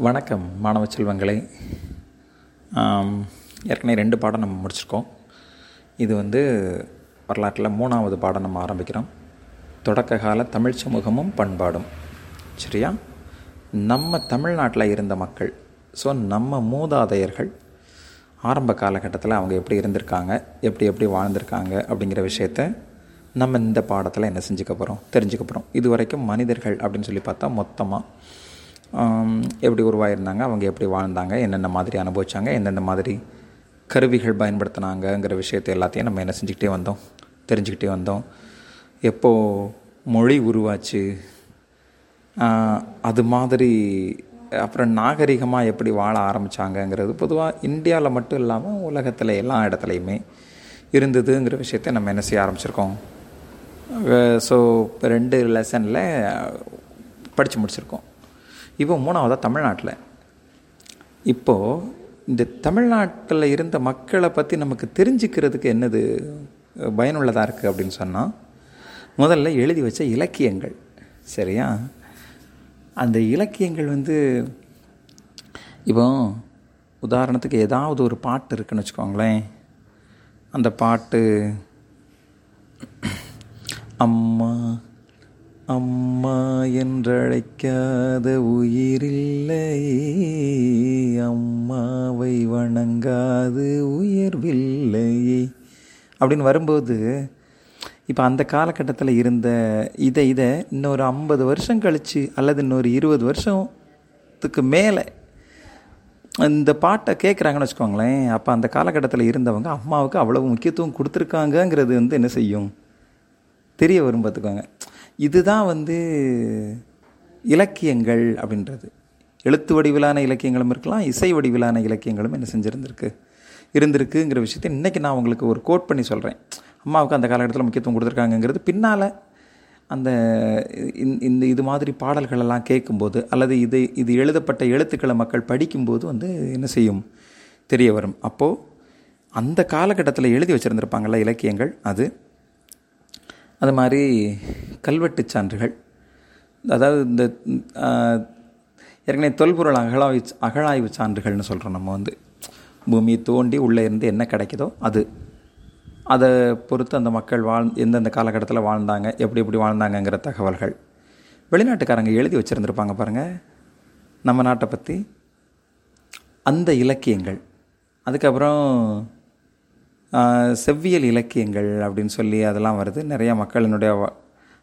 வணக்கம் மாணவ செல்வங்களே. ஏற்கனவே ரெண்டு பாடம் நம்ம முடிச்சிருக்கோம். இது வந்து வரலாற்றில் மூணாவது பாடம் நம்ம ஆரம்பிக்கிறோம். தொடக்க கால தமிழ் சமூகமும் பண்பாடும். சரியா? நம்ம தமிழ்நாட்டில் இருந்த மக்கள் ஸோ நம்ம மூதாதையர்கள் ஆரம்ப காலகட்டத்தில் அவங்க எப்படி இருந்திருக்காங்க எப்படி எப்படி வாழ்ந்திருக்காங்க அப்படிங்கிற விஷயத்த நம்ம இந்த பாடத்தில் என்ன செஞ்சுக்க போகிறோம் தெரிஞ்சுக்க போகிறோம் இது வரைக்கும் மனிதர்கள் அப்படின்னு சொல்லி பார்த்தா மொத்தமாக எப்படி உருவாயிருந்தாங்க அவங்க எப்படி வாழ்ந்தாங்க என்னென்ன மாதிரி அனுபவிச்சாங்க எந்தெந்த மாதிரி கருவிகள் பயன்படுத்தினாங்கங்கிற விஷயத்தை எல்லாத்தையும் நம்ம என்ன செஞ்சுக்கிட்டே வந்தோம் தெரிஞ்சுக்கிட்டே வந்தோம். எப்போது மொழி உருவாச்சு அது மாதிரி அப்புறம் நாகரிகமாக எப்படி வாழ ஆரம்பித்தாங்கங்கிறது பொதுவாக இந்தியாவில் மட்டும் இல்லாமல் உலகத்தில் எல்லா இடத்துலையுமே இருந்ததுங்கிற விஷயத்த நம்ம என்ன செய்ய ஆரம்பிச்சிருக்கோம். ஸோ ரெண்டு லெசனில் படித்து முடிச்சிருக்கோம். இப்போ மூணாவதாக தமிழ்நாட்டில். இப்போது இந்த தமிழ்நாட்டில் இருந்த மக்களை பற்றி நமக்கு தெரிஞ்சுக்கிறதுக்கு என்னது பயனுள்ளதாக இருக்குது அப்படின்னு சொன்னால் முதல்ல எழுதி வச்ச இலக்கியங்கள். சரியா? அந்த இலக்கியங்கள் வந்து இப்போ உதாரணத்துக்கு ஏதாவது ஒரு பாட்டு இருக்குன்னு வச்சுக்கோங்களேன். அந்த பாட்டு அம்மா அம்மா என்றழைக்காத உயிரில்லை. அம்மாவை வணங்காது உயர்வில்லையே அப்படின்னு வரும்போது இப்போ அந்த காலகட்டத்தில் இருந்த இதை இதை இன்னொரு ஐம்பது வருஷம் கழித்து அல்லது இன்னொரு இருபது வருஷத்துக்கு மேலே இந்த பாட்டை கேட்குறாங்கன்னு வச்சுக்கோங்களேன். அப்போ அந்த காலகட்டத்தில் இருந்தவங்க அம்மாவுக்கு அவ்வளவு முக்கியத்துவம் கொடுத்துருக்காங்கங்கிறது வந்து என்ன செய்யும்? தெரிய வரும் பார்த்துக்கோங்க. இதுதான் வந்து இலக்கியங்கள் அப்படின்றது. எழுத்து வடிவிலான இலக்கியங்களும் இருக்கலாம் இசை வடிவிலான இலக்கியங்களும் என்ன செஞ்சுருந்துருக்கு. இருந்திருக்குங்கிற விஷயத்தை இன்றைக்கி நான் உங்களுக்கு ஒரு கோட் பண்ணி சொல்கிறேன் அம்மாவுக்கு அந்த காலகட்டத்தில் முக்கியத்துவம் கொடுத்துருக்காங்கங்கிறது. பின்னால் அந்த இந்த- இந்த இது மாதிரி பாடல்களெல்லாம் கேட்கும்போது அல்லது இது இது எழுதப்பட்ட எழுத்துக்களை மக்கள் படிக்கும்போது வந்து என்ன செய்யும்? தெரிய வரும். அப்போது அந்த காலகட்டத்தில் எழுதி வச்சுருந்துருப்பாங்கள்ல இலக்கியங்கள் அது அது மாதிரி கல்வெட்டுச் சான்றுகள். அதாவது இந்த ஏற்கனவே தொல்பொருள் அகழாய்வு அகழாய்வு சான்றுகள்னு சொல்கிறோம் நம்ம வந்து. பூமியை தோண்டி உள்ளே இருந்து என்ன கிடைக்குதோ அது. அதை பொறுத்து அந்த மக்கள் வாழ் எந்தெந்த காலகட்டத்தில் வாழ்ந்தாங்க எப்படி எப்படி வாழ்ந்தாங்கங்கிற தகவல்கள். வெளிநாட்டுக்காரங்க எழுதி வச்சுருந்துருப்பாங்க பாருங்கள் நம்ம நாட்டை பற்றி அந்த இலக்கியங்கள். அதுக்கப்புறம் செவ்வியல் இலக்கியங்கள் அப்படின்னு சொல்லி அதெல்லாம் வருது. நிறைய மக்களினுடைய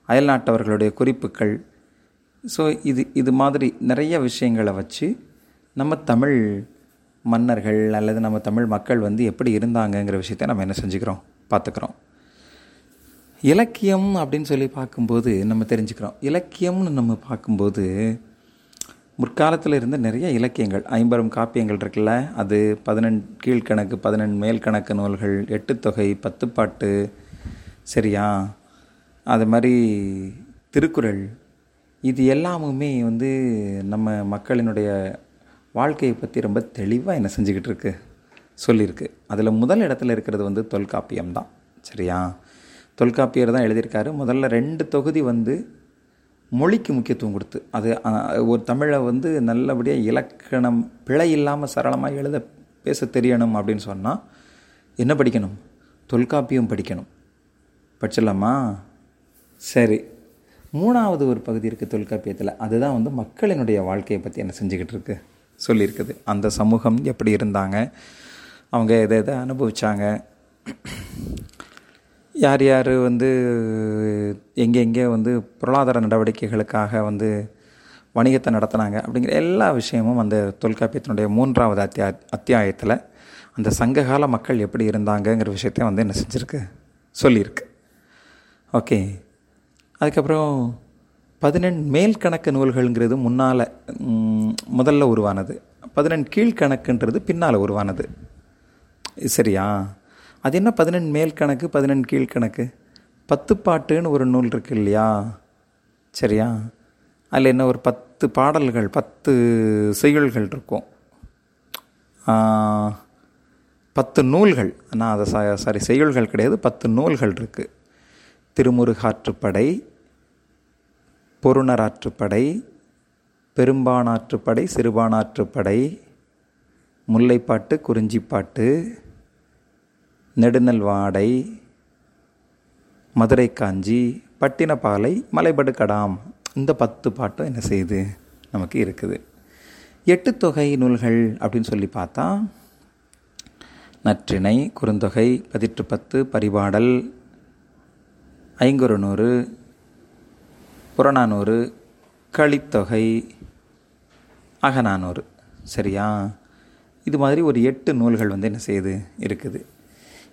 அயல்நாட்டவர்களுடைய குறிப்புகள். ஸோ இது இது மாதிரி நிறைய விஷயங்களை வச்சு நம்ம தமிழ் மன்னர்கள் அல்லது நம்ம தமிழ் மக்கள் வந்து எப்படி இருந்தாங்கங்கிற விஷயத்த நம்ம என்ன செஞ்சுக்கிறோம்? பார்த்துக்கிறோம். இலக்கியம் அப்படின்னு சொல்லி பார்க்கும்போது நம்ம தெரிஞ்சுக்கிறோம். இலக்கியம்னு நம்ம பார்க்கும்போது முற்காலத்தில் இருந்த நிறைய இலக்கியங்கள் ஐம்பெரும் காப்பியங்கள் இருக்குல்ல? அது பதினெண் கீழ்கணக்கு பதினெண் மேல் கணக்கு நூல்கள் எட்டுத்தொகை பத்துப்பாட்டு சரியா? அது மாதிரி திருக்குறள். இது எல்லாமுமே வந்து நம்ம மக்களினுடைய வாழ்க்கையை பற்றி ரொம்ப தெளிவாக என்ன செஞ்சுக்கிட்டு இருக்கு சொல்லியிருக்கு. அதில் முதல் இடத்துல இருக்கிறது வந்து தொல்காப்பியம் தான் சரியா? தொல்காப்பியர் தான் எழுதியிருக்காரு. முதல்ல ரெண்டு தொகுதி வந்து மொழிக்கு முக்கியத்துவம் கொடுத்து அது ஒரு தமிழை வந்து நல்லபடியாக இலக்கணம் பிழை இல்லாமல் சரளமாக எழுத பேச தெரியணும் அப்படின்னு சொன்னால் என்ன படிக்கணும்? தொல்காப்பியம் படிக்கணும். படிச்சிடலாமா? சரி. மூணாவது ஒரு பகுதி இருக்குது தொல்காப்பியத்தில். அதுதான் வந்து மக்களினுடைய வாழ்க்கையை பற்றி என்ன செஞ்சுக்கிட்டு இருக்கு? சொல்லியிருக்குது. அந்த சமூகம் எப்படி இருந்தாங்க? அவங்க எதை எதை அனுபவித்தாங்க யார் யார் வந்து எங்கே எங்கே வந்து பொருளாதார நடவடிக்கைகளுக்காக வந்து வணிகத்தை நடத்தினாங்க அப்படிங்கிற எல்லா விஷயமும் அந்த தொல்காப்பியத்தினுடைய மூன்றாவது அத்தியா அத்தியாயத்தில் அந்த சங்ககால மக்கள் எப்படி இருந்தாங்கங்கிற விஷயத்தையும் வந்து என்ன செஞ்சுருக்கு? சொல்லியிருக்கு. ஓகே. அதுக்கப்புறம் பதினெண் மேல் கணக்கு நூல்கள்ங்கிறது முன்னால் முதல்ல உருவானது. பதினெண் கீழ்கணக்குன்றது பின்னால் உருவானது. சரியா? அது என்ன பதினெண் மேல் கணக்கு பதினெண் கீழ்கணக்கு பத்து பாட்டுன்னு ஒரு நூல் இருக்கு இல்லையா? சரியா? அதில் என்ன ஒரு பத்து பாடல்கள் பத்து செய்யுள்கள் இருக்கும். பத்து நூல்கள். நான் அதை சா சாரி செய்யுள்கள் கிடையாது பத்து நூல்கள் இருக்குது திருமுருகாற்றுப்படை பொருணராற்றுப்படை பெரும்பானாற்றுப்படை சிறுபானாற்றுப்படை முல்லைப்பாட்டு குறிஞ்சிப்பாட்டு நெடுநல் வாடை மதுரை காஞ்சி பட்டினப்பாலை மலைபடு கடாம் இந்த பத்து பாட்டும் என்ன செய்யுது நமக்கு இருக்குது. எட்டு தொகை நூல்கள் அப்படின்னு சொல்லி பார்த்தா நற்றிணை குறுந்தொகை பதிற்று பத்து பரிபாடல் ஐங்குறுநூறு புறநானூறு களித்தொகை அகநானூறு. சரியா? இது மாதிரி ஒரு எட்டு நூல்கள் வந்து என்ன செய்யுது இருக்குது.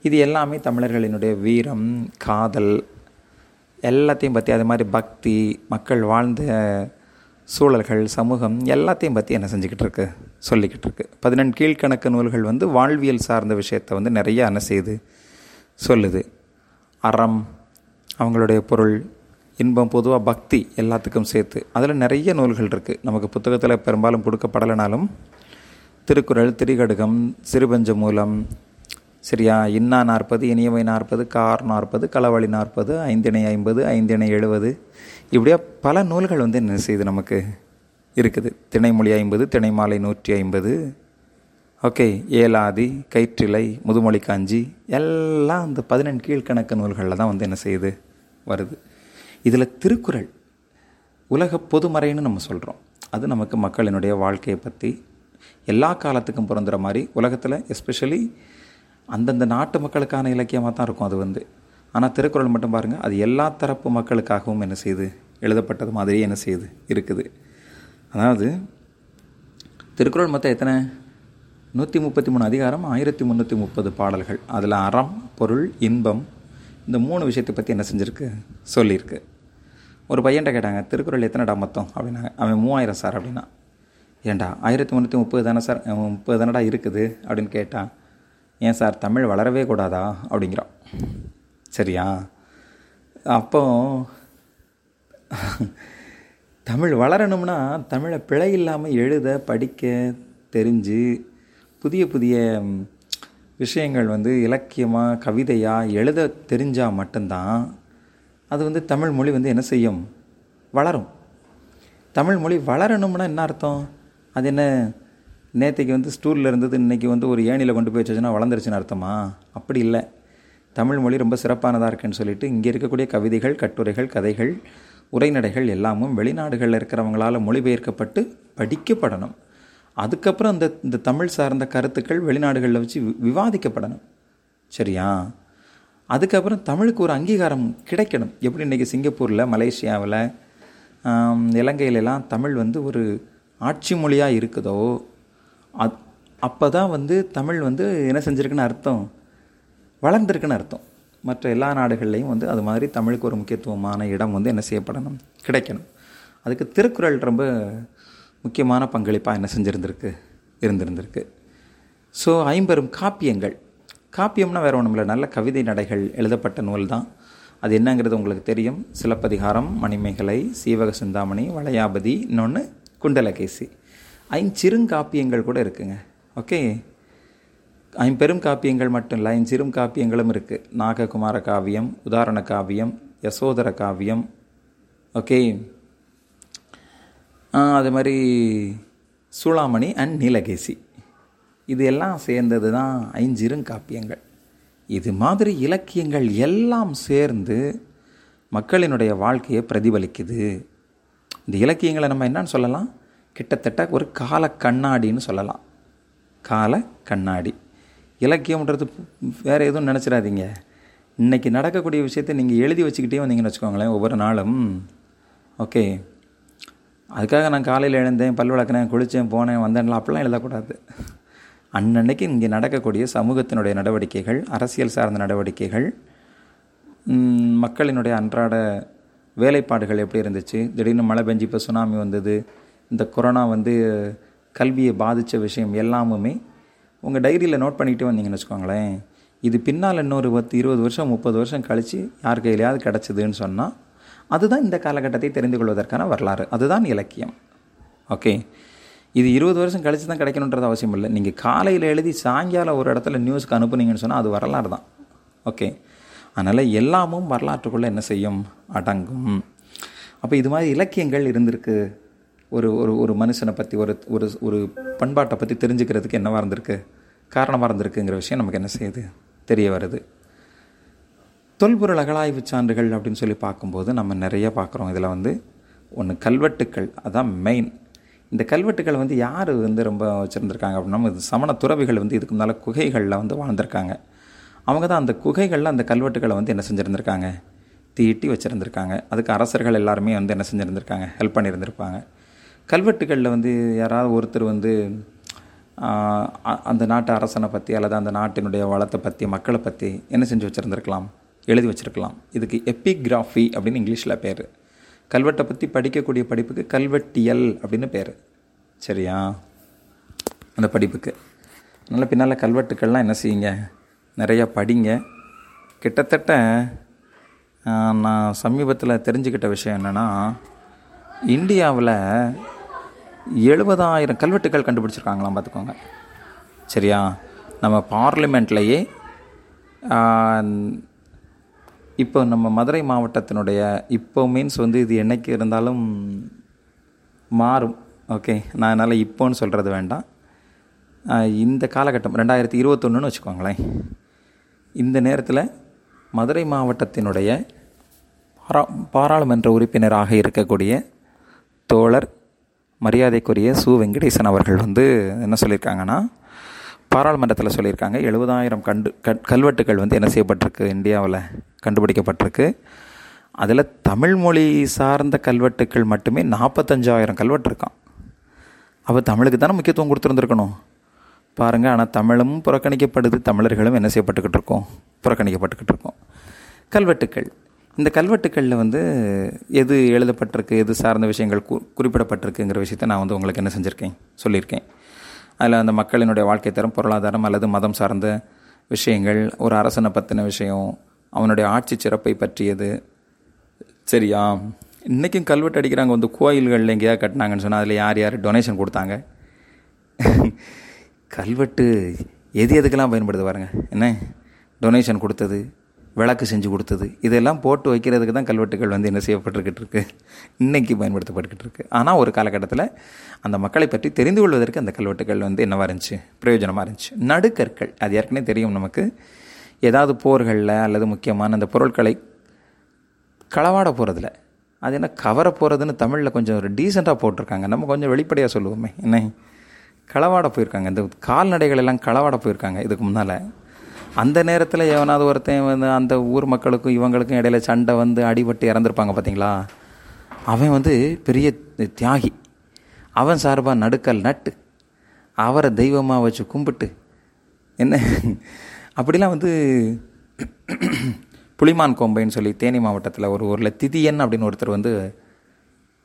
இது எல்லாமே தமிழர்களினுடைய வீரம் காதல் எல்லாத்தையும் பற்றி அது மாதிரி பக்தி மக்கள் வாழ்ந்த சூழல்கள் சமூகம் எல்லாத்தையும் பற்றி என்ன செஞ்சுக்கிட்டு இருக்கு? சொல்லிக்கிட்டு இருக்கு. பதினெண்டு கீழ்கணக்கு நூல்கள் வந்து வாழ்வியல் சார்ந்த விஷயத்தை வந்து நிறைய என்ன செய்யுது சொல்லுது. அறம் அவங்களுடைய பொருள் இன்பம் பொதுவாக பக்தி எல்லாத்துக்கும் சேர்த்து. அதில் நிறைய நூல்கள் இருக்குது நமக்கு புத்தகத்தில் பெரும்பாலும் கொடுக்கப்படலைனாலும் திருக்குறள் திரிகடுகம் சிறுபஞ்ச மூலம் சரியா? இன்னா நாற்பது இனியவை நாற்பது கார் நாற்பது களவழி நாற்பது ஐந்திணை ஐம்பது ஐந்திணை எழுபது இப்படியா பல நூல்கள் வந்து என்ன செய்யுது நமக்கு இருக்குது? திணைமொழி ஐம்பது திணைமாலை நூற்றி ஐம்பது. ஓகே ஏலாதி கயிற்றிலை முதுமொழி காஞ்சி எல்லாம் அந்த பதினெண் கீழ்கணக்கு நூல்களில் தான் வந்து என்ன செய்யுது வருது. இதில் திருக்குறள் உலக பொதுமறைன்னு நம்ம சொல்கிறோம் அது நமக்கு மக்களினுடைய வாழ்க்கையை பற்றி எல்லா காலத்துக்கும் பிறந்துற மாதிரி உலகத்தில் எஸ்பெஷலி அந்தந்த நாட்டு மக்களுக்கான இலக்கியமாக தான் இருக்கும் அது வந்து. ஆனால் திருக்குறள் மட்டும் பாருங்கள் அது எல்லா தரப்பு மக்களுக்காகவும் என்ன செய்யுது எழுதப்பட்டது மாதிரியே என்ன செய்யுது இருக்குது. அதாவது திருக்குறள் மொத்தம் எத்தனை? நூற்றி முப்பத்தி மூணு அதிகாரம் ஆயிரத்தி முந்நூற்றி முப்பது பாடல்கள். அதில் அறம் பொருள் இன்பம் இந்த மூணு விஷயத்தை பற்றி என்ன செஞ்சுருக்கு? சொல்லியிருக்கு. ஒரு பையன்ட்ட கேட்டாங்க திருக்குறள் எத்தனைடா மொத்தம்? அப்படின்னாங்க. அவன் மூவாயிரம் சார் அப்படின்னா. ஏண்டா ஆயிரத்தி முந்நூற்றி முப்பது தானே சார் முப்பது தானடா இருக்குது? அப்படின்னு கேட்டான். ஏன் சார் தமிழ் வளரவே கூடாதா? அப்படிங்கிறான். சரியா? அப்போ தமிழ் வளரணும்னா தமிழை பிழை இல்லாமல் எழுத படிக்க தெரிஞ்சு புதிய புதிய விஷயங்கள் வந்து இலக்கியமாக கவிதையாக எழுத தெரிஞ்சால் மட்டும்தான் அது வந்து தமிழ் மொழி வந்து என்ன செய்யும்? வளரும். தமிழ் மொழி வளரணும்னா என்ன அர்த்தம்? அது என்ன நேற்றுக்கு வந்து ஸ்டூலில் இருந்தது இன்றைக்கி வந்து ஒரு ஏணியில் கொண்டு போய் வச்சுன்னா வளர்ந்துருச்சுன்னு அர்த்தமா? அப்படி இல்லை. தமிழ் மொழி ரொம்ப சிறப்பானதாக இருக்குன்னு சொல்லிட்டு இங்கே இருக்கக்கூடிய கவிதைகள் கட்டுரைகள் கதைகள் உரைநடைகள் எல்லாமும் வெளிநாடுகளில் இருக்கிறவங்களால் மொழிபெயர்க்கப்பட்டு படிக்கப்படணும். அதுக்கப்புறம் அந்த இந்த தமிழ் சார்ந்த கருத்துக்கள் வெளிநாடுகளில் வச்சு விவாதிக்கப்படணும். சரியா? அதுக்கப்புறம் தமிழுக்கு ஒரு அங்கீகாரம் கிடைக்கணும். எப்படி இன்றைக்கி சிங்கப்பூரில் மலேசியாவில் இலங்கையிலலாம் தமிழ் வந்து ஒரு ஆட்சி மொழியாக இருக்குதோ அத் அப்போ தான் வந்து தமிழ் வந்து என்ன செஞ்சுருக்குன்னு அர்த்தம்? வளர்ந்துருக்குன்னு அர்த்தம். மற்ற எல்லா நாடுகள்லேயும் வந்து அது மாதிரி தமிழுக்கு ஒரு முக்கியத்துவமான இடம் வந்து என்ன செய்யப்படணும்? கிடைக்கணும். அதுக்கு திருக்குறள் ரொம்ப முக்கியமான பங்களிப்பாக என்ன செஞ்சுருந்துருக்கு? இருந்திருந்திருக்கு. ஸோ ஐம்பெரும் காப்பியங்கள். காப்பியம்னா வேறு ஒன்றும் இல்லை நல்ல கவிதை நடைகள் எழுதப்பட்ட நூல் தான் அது என்னங்கிறது உங்களுக்கு தெரியும். சிலப்பதிகாரம் மணிமேகலை சீவக சிந்தாமணி வளையாபதி இன்னொன்று குண்டலகேசி. ஐஞ்சிறுங்காப்பியங்கள் கூட இருக்குங்க. ஓகே? ஐம்பெரும் காப்பியங்கள் மட்டும் இல்லை ஐஞ்சிறும் காப்பியங்களும் இருக்குது நாககுமார காவியம் உதாரண காவியம் யசோதர காவியம். ஓகே? அது மாதிரி சூளாமணி அண்ட் நீலகேசி. இது எல்லாம் சேர்ந்தது தான் ஐஞ்சிறுங்காப்பியங்கள் இது மாதிரி இலக்கியங்கள் எல்லாம் சேர்ந்து மக்களினுடைய வாழ்க்கையை பிரதிபலிக்குது. இந்த இலக்கியங்களை நம்ம என்னன்னு சொல்லலாம்? கிட்டத்தட்ட ஒரு கால கண்ணாடின்னு சொல்லலாம். கால கண்ணாடி. இலக்கியம்ன்றது வேறு எதுவும் நினச்சிடாதீங்க. இன்றைக்கி நடக்கக்கூடிய விஷயத்தை நீங்கள் எழுதி வச்சுக்கிட்டே வந்தீங்கன்னு வச்சுக்கோங்களேன் ஒவ்வொரு நாளும். ஓகே. அதுக்காக நான் காலையில் எழுந்தேன் பல் விளக்குனேன் குளித்தேன் போனேன் வந்தேன்லாம் அப்படிலாம் எழுதக்கூடாது. அன்னன்னைக்கு இங்கே நடக்கக்கூடிய சமூகத்தினுடைய நடவடிக்கைகள் அரசியல் சார்ந்த நடவடிக்கைகள் மக்களினுடைய அன்றாட வேலைப்பாடுகள் எப்படி இருந்துச்சு? திடீர்னு மழை பெஞ்சு இப்போ சுனாமி வந்தது. இந்த கொரோனா வந்து கல்வியை பாதித்த விஷயம் எல்லாமுமே உங்கள் டைரியில் நோட் பண்ணிகிட்டே வந்தீங்கன்னு வச்சுக்கோங்களேன். இது பின்னால் இன்னொரு பத்து இருபது வருஷம் முப்பது வருஷம் கழித்து யார் கையிலையாவது கிடச்சிதுன்னு சொன்னால் அதுதான் இந்த காலகட்டத்தை தெரிந்து கொள்வதற்கான வரலாறு. அதுதான் இலக்கியம். ஓகே? இது இருபது வருஷம் கழித்து தான் கிடைக்கணுன்றது அவசியம் இல்லை. நீங்கள் காலையில் எழுதி சாயங்காலம் ஒரு இடத்துல நியூஸ்க்கு அனுப்புனீங்கன்னு சொன்னால் அது வரலாறு தான். ஓகே? அதனால் எல்லாமும் வரலாற்றுக்குள்ளே என்ன செய்யும்? அடங்கும். அப்போ இது மாதிரி இலக்கியங்கள் இருந்திருக்கு. ஒரு ஒரு ஒரு மனுஷனை பற்றி ஒரு ஒரு ஒரு பண்பாட்டை பற்றி தெரிஞ்சுக்கிறதுக்கு என்னவாக இருந்திருக்கு? காரணமாக இருந்திருக்குங்கிற விஷயம் நமக்கு என்ன செய்யுது? தெரிய வருது. தொல்பொருள் அகழாய்வு சான்றுகள் அப்படின்னு சொல்லி பார்க்கும்போது நம்ம நிறைய பார்க்குறோம். இதில் வந்து ஒன்று கல்வெட்டுக்கள். அதான் மெயின் இந்த கல்வெட்டுக்கள் வந்து யார் வந்து ரொம்ப வச்சுருந்துருக்காங்க அப்படின்னா இது சமண துறவிகள் வந்து இதுக்கு முன்னால் குகைகளில் வந்து வாழ்ந்திருக்காங்க. அவங்க தான் அந்த குகைகளில் அந்த கல்வெட்டுக்களை வந்து என்ன செஞ்சுருந்துருக்காங்க? தீட்டி வச்சுருந்துருக்காங்க. அதுக்கு அரசர்கள் எல்லாருமே வந்து என்ன செஞ்சுருந்துருக்காங்க? ஹெல்ப் பண்ணியிருந்திருப்பாங்க கல்வெட்டுகளில் வந்து யாராவது ஒருத்தர் வந்து அந்த நாட்டு அரசனை பற்றி அல்லது அந்த நாட்டினுடைய வளத்தை பற்றி மக்களை பற்றி என்ன செஞ்சு வச்சுருந்துருக்கலாம்? எழுதி வச்சுருக்கலாம். இதுக்கு எப்பிகிராஃபி அப்படின்னு இங்கிலீஷில் பேர். கல்வெட்டை பற்றி படிக்கக்கூடிய படிப்புக்கு கல்வெட்டியல் அப்படின்னு பேர். சரியா? அந்த படிப்புக்கு. அதனால் பின்னால் கல்வெட்டுக்கள்லாம் என்ன செய்யுங்க? நிறையா படிங்க. கிட்டத்தட்ட நான் சமீபத்தில் தெரிஞ்சுக்கிட்ட விஷயம் என்னென்னா இந்தியாவில் எழுபதாயிரம் கல்வெட்டுகள் கண்டுபிடிச்சிருக்காங்களாம் பார்த்துக்கோங்க. சரியா? நம்ம பார்லிமெண்ட்லேயே இப்போ நம்ம மதுரை மாவட்டத்தினுடைய இப்போ மீன்ஸ் வந்து இது என்றைக்கு இருந்தாலும் மாறும். ஓகே? நான் அதனால் இப்போன்னு சொல்கிறது வேண்டாம். இந்த காலகட்டம் ரெண்டாயிரத்தி இருபத்தொன்னுன்னு வச்சுக்கோங்களேன். இந்த நேரத்தில் மதுரை மாவட்டத்தினுடைய பாரா பாராளுமன்ற உறுப்பினராக இருக்கக்கூடிய தோழர் மரியாதைக்குரிய சு வெங்கடேசன் அவர்கள் வந்து என்ன சொல்லியிருக்காங்கன்னா பாராளுமன்றத்தில் சொல்லியிருக்காங்க. எழுபதாயிரம் கண்டு க கல்வெட்டுகள் வந்து என்ன செய்யப்பட்டிருக்கு? இந்தியாவில் கண்டுபிடிக்கப்பட்டிருக்கு. அதில் தமிழ் மொழி சார்ந்த கல்வெட்டுக்கள் மட்டுமே நாற்பத்தஞ்சாயிரம் கல்வெட்டு இருக்கான் அப்போ தமிழுக்கு தானே முக்கியத்துவம் கொடுத்துருந்துருக்கணும். பாருங்கள் ஆனால் தமிழும் புறக்கணிக்கப்படுது தமிழர்களும் என்ன செய்யப்பட்டுக்கிட்டு இருக்கோம்? புறக்கணிக்கப்பட்டுக்கிட்டு இருக்கோம். கல்வெட்டுக்கள் இந்த கல்வெட்டுக்களில் வந்து எது எழுதப்பட்டிருக்கு எது சார்ந்த விஷயங்கள் கு குறிப்பிடப்பட்டிருக்குங்கிற விஷயத்த நான் வந்து உங்களுக்கு என்ன செஞ்சுருக்கேன் சொல்லியிருக்கேன். அதில் அந்த மக்களினுடைய வாழ்க்கை தரம் பொருளாதாரம் அல்லது மதம் சார்ந்த விஷயங்கள் ஒரு அரசனை பற்றின விஷயம் அவனுடைய ஆட்சி சிறப்பை பற்றியது. சரியா? இன்றைக்கும் கல்வெட்டு அடிக்கிறாங்க வந்து கோயில்களில் எங்கேயாவது கட்டினாங்கன்னு சொன்னால் அதில் யார் யார் டொனேஷன் கொடுத்தாங்க? கல்வெட்டு எது எதுக்கெல்லாம் பயன்படுது பாருங்கள் என்ன? டொனேஷன் கொடுத்தது விளக்கு செஞ்சு கொடுத்தது. இதெல்லாம் போட்டு வைக்கிறதுக்கு தான் கல்வெட்டுகள் வந்து என்ன செய்யப்பட்டுக்கிட்டு இருக்கு. இன்றைக்கி பயன்படுத்தப்பட்டுக்கிட்டு இருக்கு. ஆனால் ஒரு காலகட்டத்தில் அந்த மக்களை பற்றி தெரிந்து கொள்வதற்கு அந்த கல்வெட்டுகள் வந்து என்னவாக இருந்துச்சு? பிரயோஜனமாக இருந்துச்சு. நடுக்கற்கள். அது ஏற்கனவே தெரியும் நமக்கு. ஏதாவது போர்களில் அல்லது முக்கியமான அந்த பொருட்களை களவாட போகிறதுல அது என்ன கவர போகிறதுன்னு தமிழில் கொஞ்சம் ஒரு டீசெண்டாக போட்டிருக்காங்க. நம்ம கொஞ்சம் வெளிப்படையாக சொல்லுவோமே. என்ன? களவாட போயிருக்காங்க. இந்த கால்நடைகள் எல்லாம் களவாட போயிருக்காங்க. இதுக்கு முன்னால். அந்த நேரத்தில் எவனாவது ஒருத்தன் வந்து அந்த ஊர் மக்களுக்கும் இவங்களுக்கும் இடையில சண்டை வந்து அடிபட்டு இறந்துருப்பாங்க பார்த்தீங்களா அவன் வந்து பெரிய தியாகி. அவன் சார்பாக நடுக்கல் நட்டு அவரை தெய்வமாக வச்சு கும்பிட்டு என்ன? அப்படிலாம் வந்து புளிமான் கோம்பைன்னு சொல்லி தேனி மாவட்டத்தில் ஒரு ஊரில் திதியன் அப்படின்னு ஒருத்தர் வந்து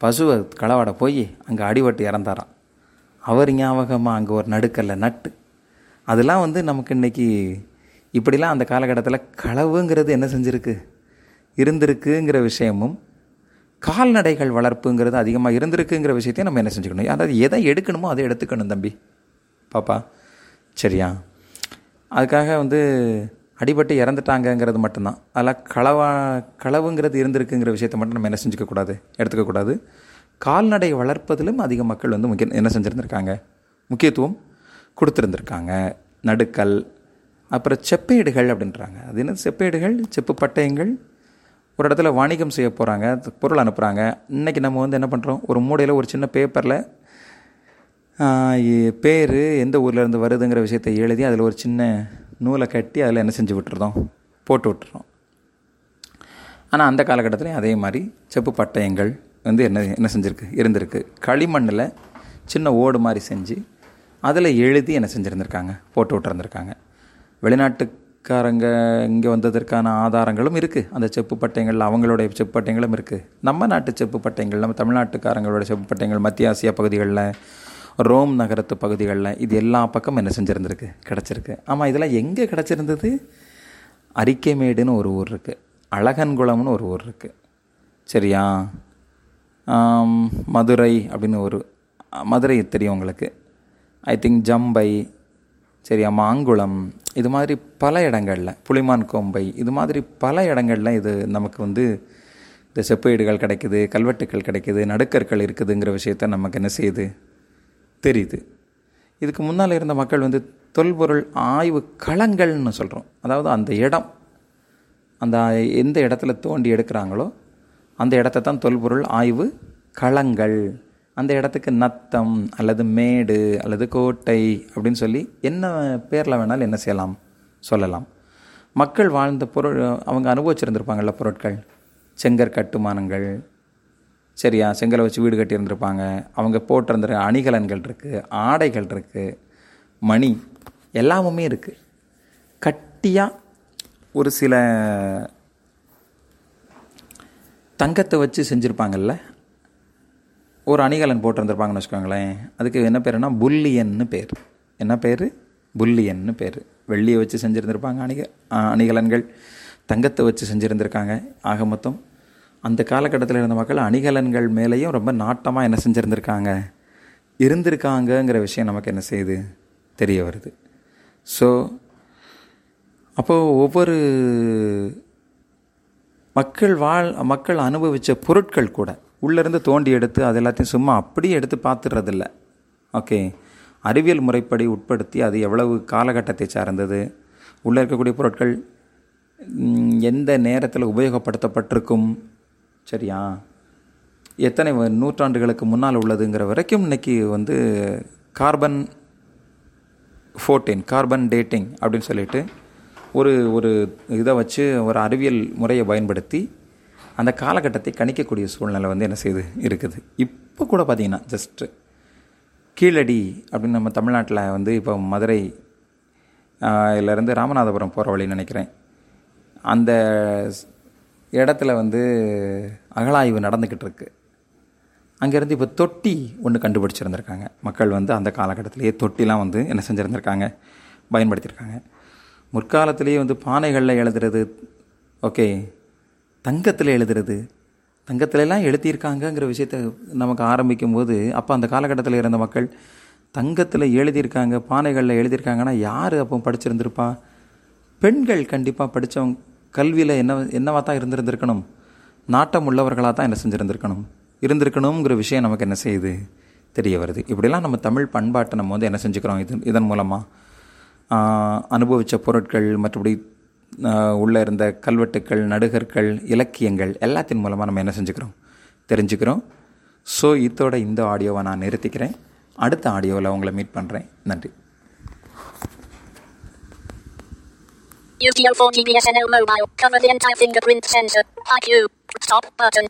பசுவை களவாட போய் அங்கே அடிபட்டு இறந்தாராம். அவர் ஞாபகமாக அங்கே ஒரு நடுக்கல்ல நட்டு. அதெல்லாம் வந்து நமக்கு இன்றைக்கி இப்படிலாம் அந்த காலகட்டத்தில் களவுங்கிறது என்ன செஞ்சுருக்கு? இருந்திருக்குங்கிற விஷயமும் கால்நடைகள் வளர்ப்புங்கிறது அதிகமாக இருந்திருக்குங்கிற விஷயத்தையும் நம்ம என்ன செஞ்சுக்கணும்? அதாவது எதை எடுக்கணுமோ அதை எடுத்துக்கணும் தம்பி. பாப்பா சரியா? அதுக்காக வந்து அடிபட்டு இறந்துட்டாங்கங்கிறது மட்டும்தான். அதில் களவா களவுங்கிறது இருந்திருக்குங்கிற விஷயத்த மட்டும் நம்ம என்ன செஞ்சுக்கக்கூடாது எடுத்துக்கக்கூடாது கால்நடை வளர்ப்பதிலும் அதிக மக்கள் வந்து முக்கிய என்ன செஞ்சுருந்துருக்காங்க? முக்கியத்துவம் கொடுத்துருந்துருக்காங்க. நடுக்கல் அப்புறம் செப்பேடுகள் அப்படின்றாங்க. அது என்ன செப்பேடுகள்? செப்பு பட்டயங்கள். ஒரு இடத்துல வணிகம் செய்ய போகிறாங்க பொருள் அனுப்புகிறாங்க இன்றைக்கி நம்ம வந்து என்ன பண்ணுறோம் ஒரு மூடையில் ஒரு சின்ன பேப்பரில் பேர் எந்த ஊர்லேருந்து வருதுங்கிற விஷயத்தை எழுதி அதில் ஒரு சின்ன நூலை கட்டி அதில் என்ன செஞ்சு விட்டுருதோம் போட்டு விட்டுறோம். ஆனால் அந்த காலகட்டத்துலேயும் அதே மாதிரி செப்பு பட்டயங்கள் வந்து என்ன என்ன செஞ்சுருக்கு? இருந்திருக்கு. களிமண்ணில் சின்ன ஓடு மாதிரி செஞ்சு அதில் எழுதி என்ன செஞ்சுருந்துருக்காங்க? போட்டு விட்டுருந்துருக்காங்க. வெளிநாட்டுக்காரங்க இங்கே வந்ததற்கான ஆதாரங்களும் இருக்குது அந்த செப்பு பட்டயங்கள் அவங்களுடைய செப்பு பட்டயங்களும் இருக்குது நம்ம நாட்டு செப்பு பட்டயங்கள் நம்ம தமிழ்நாட்டுக்காரங்களோட செப்பு பட்டயங்கள் மத்திய ஆசியா பகுதிகளில் ரோம் நகரத்து பகுதிகளில் இது எல்லா பக்கம் என்ன செஞ்சுருந்துருக்கு? கிடச்சிருக்கு. ஆமாம் இதெல்லாம் எங்கே கிடச்சிருந்தது? அரிக்கைமேடுன்னு ஒரு ஊர் இருக்குது அழகன்குளம்னு ஒரு ஊர் இருக்குது சரியா? மதுரை அப்படின்னு ஒரு மதுரை தெரியும் உங்களுக்கு. ஐ திங்க் ஜம்பை சரியா மாங்குளம் இது மாதிரி பல இடங்களில் புளிமான் கோம்பை இது மாதிரி பல இடங்களில் இது நமக்கு வந்து இந்த செப்பேடுகள் கிடைக்குது கல்வெட்டுக்கள் கிடைக்குது நடுக்கற்கள் இருக்குதுங்கிற விஷயத்த நமக்கு என்ன செய்யுது? தெரியுது. இதுக்கு முன்னால் இருந்த மக்கள் வந்து தொல்பொருள் ஆய்வு களங்கள்னு சொல்கிறோம் அதாவது அந்த இடம் அந்த எந்த இடத்துல தோண்டி எடுக்கிறாங்களோ அந்த இடத்த தான் தொல்பொருள் ஆய்வு களங்கள். அந்த இடத்துக்கு நத்தம் அல்லது மேடு அல்லது கோட்டை அப்படின்னு சொல்லி என்ன பேரில் வேணாலும் என்ன செய்யலாம் சொல்லலாம். மக்கள் வாழ்ந்த பொருள் அவங்க அனுபவிச்சிருந்திருப்பாங்கள்ல பொருட்கள். செங்கற் கட்டுமானங்கள். சரியா? செங்கலை வச்சு வீடு கட்டியிருந்திருப்பாங்க. அவங்க போட்டிருந்த அணிகலன்கள் இருக்குது ஆடைகள் இருக்குது மணி எல்லாமுமே இருக்குது கட்டியாக ஒரு சில தங்கத்தை வச்சு செஞ்சுருப்பாங்கல்ல ஒரு அணிகலன் போட்டிருந்துருப்பாங்கன்னு வச்சுக்கோங்களேன். அதுக்கு என்ன பேருனா புல்லியன்னு பேர். என்ன பேர்? புல்லியன்னு பேர். வெள்ளியை வச்சு செஞ்சுருந்துருப்பாங்க அணிக அணிகலன்கள். தங்கத்தை வச்சு செஞ்சுருந்துருக்காங்க. ஆக மொத்தம் அந்த காலகட்டத்தில் இருந்த மக்கள் அணிகலன்கள் மேலேயும் ரொம்ப நாட்டமாக என்ன செஞ்சுருந்துருக்காங்க. இருந்திருக்காங்கங்கிற விஷயம் நமக்கு என்ன செய்யுது? தெரிய வருது. ஸோ அப்போது ஒவ்வொரு மக்கள் வாழ் மக்கள் அனுபவித்த பொருட்கள் கூட உள்ளேருந்து தோண்டி எடுத்து அது எல்லாத்தையும் சும்மா அப்படியே எடுத்து பார்த்துடுறதில்ல. ஓகே அறிவியல் முறைப்படி உட்படுத்தி அது எவ்வளவு காலகட்டத்தை சார்ந்தது? உள்ளே இருக்கக்கூடிய பொருட்கள் எந்த நேரத்தில் உபயோகப்படுத்தப்பட்டிருக்கும்? சரியா? எத்தனை நூற்றாண்டுகளுக்கு முன்னால் உள்ளதுங்கிற வரைக்கும் இன்றைக்கி வந்து கார்பன் ஃபோர்டீன் கார்பன் டேட்டிங் அப்படின்னு சொல்லிட்டு ஒரு ஒரு இதை வச்சு ஒரு அறிவியல் முறையை பயன்படுத்தி அந்த காலகட்டத்தை கணிக்கக்கூடிய சூழ்நிலை வந்து என்ன செய்யுது இருக்குது? இப்போ கூட பார்த்திங்கன்னா ஜஸ்ட்டு கீழடி அப்படின்னு நம்ம தமிழ்நாட்டில் வந்து இப்போ மதுரை இதிலேருந்து ராமநாதபுரம் போகிற வழி நினைக்கிறேன். அந்த இடத்துல வந்து அகழாய்வு நடந்துக்கிட்டு இருக்கு. அங்கேருந்து இப்போ தொட்டி ஒன்று கண்டுபிடிச்சிருந்துருக்காங்க. மக்கள் வந்து அந்த காலகட்டத்திலேயே தொட்டிலாம் வந்து என்ன செஞ்சுருந்துருக்காங்க? பயன்படுத்தியிருக்காங்க. முற்காலத்திலேயே வந்து பானைகளில் எழுதுறது ஓகே தங்கத்தில் எழுதுறது. தங்கத்திலலாம் எழுதியிருக்காங்கங்கிற விஷயத்த நமக்கு ஆரம்பிக்கும் போது அப்போ அந்த காலகட்டத்தில் இருந்த மக்கள் தங்கத்தில் எழுதியிருக்காங்க பானைகளில் எழுதியிருக்காங்கன்னா யார் அப்போ படிச்சிருந்திருப்பா? பெண்கள் கண்டிப்பாக படித்தவங்க கல்வியில் என்ன என்னவாக தான் இருந்திருந்திருக்கணும்? நாட்டம் உள்ளவர்களாக தான் என்ன செஞ்சுருந்துருக்கணும்? இருந்திருக்கணுங்கிற விஷயம் நமக்கு என்ன செய்யுது? தெரிய வருது. இப்படிலாம் நம்ம தமிழ் பண்பாட்டை நம்ம வந்து என்ன செஞ்சுக்கிறோம்? இது இதன் மூலமாக அனுபவித்த பொருட்கள் மற்றபடி உள்ளே இருந்த கல்வெட்டுக்கள் நடுகர்கள் இலக்கியங்கள் எல்லாத்தின் மூலமாக நம்ம என்ன செஞ்சுக்கிறோம் தெரிஞ்சுக்கிறோம் ஸோ இதோட இந்த ஆடியோவை நான் நிறுத்திக்கிறேன் அடுத்த ஆடியோவில் உங்களை மீட் பண்ணுறேன் நன்றி UTO 4 GBSNL mobile. Cover the entire fingerprint sensor. IQ. Stop button.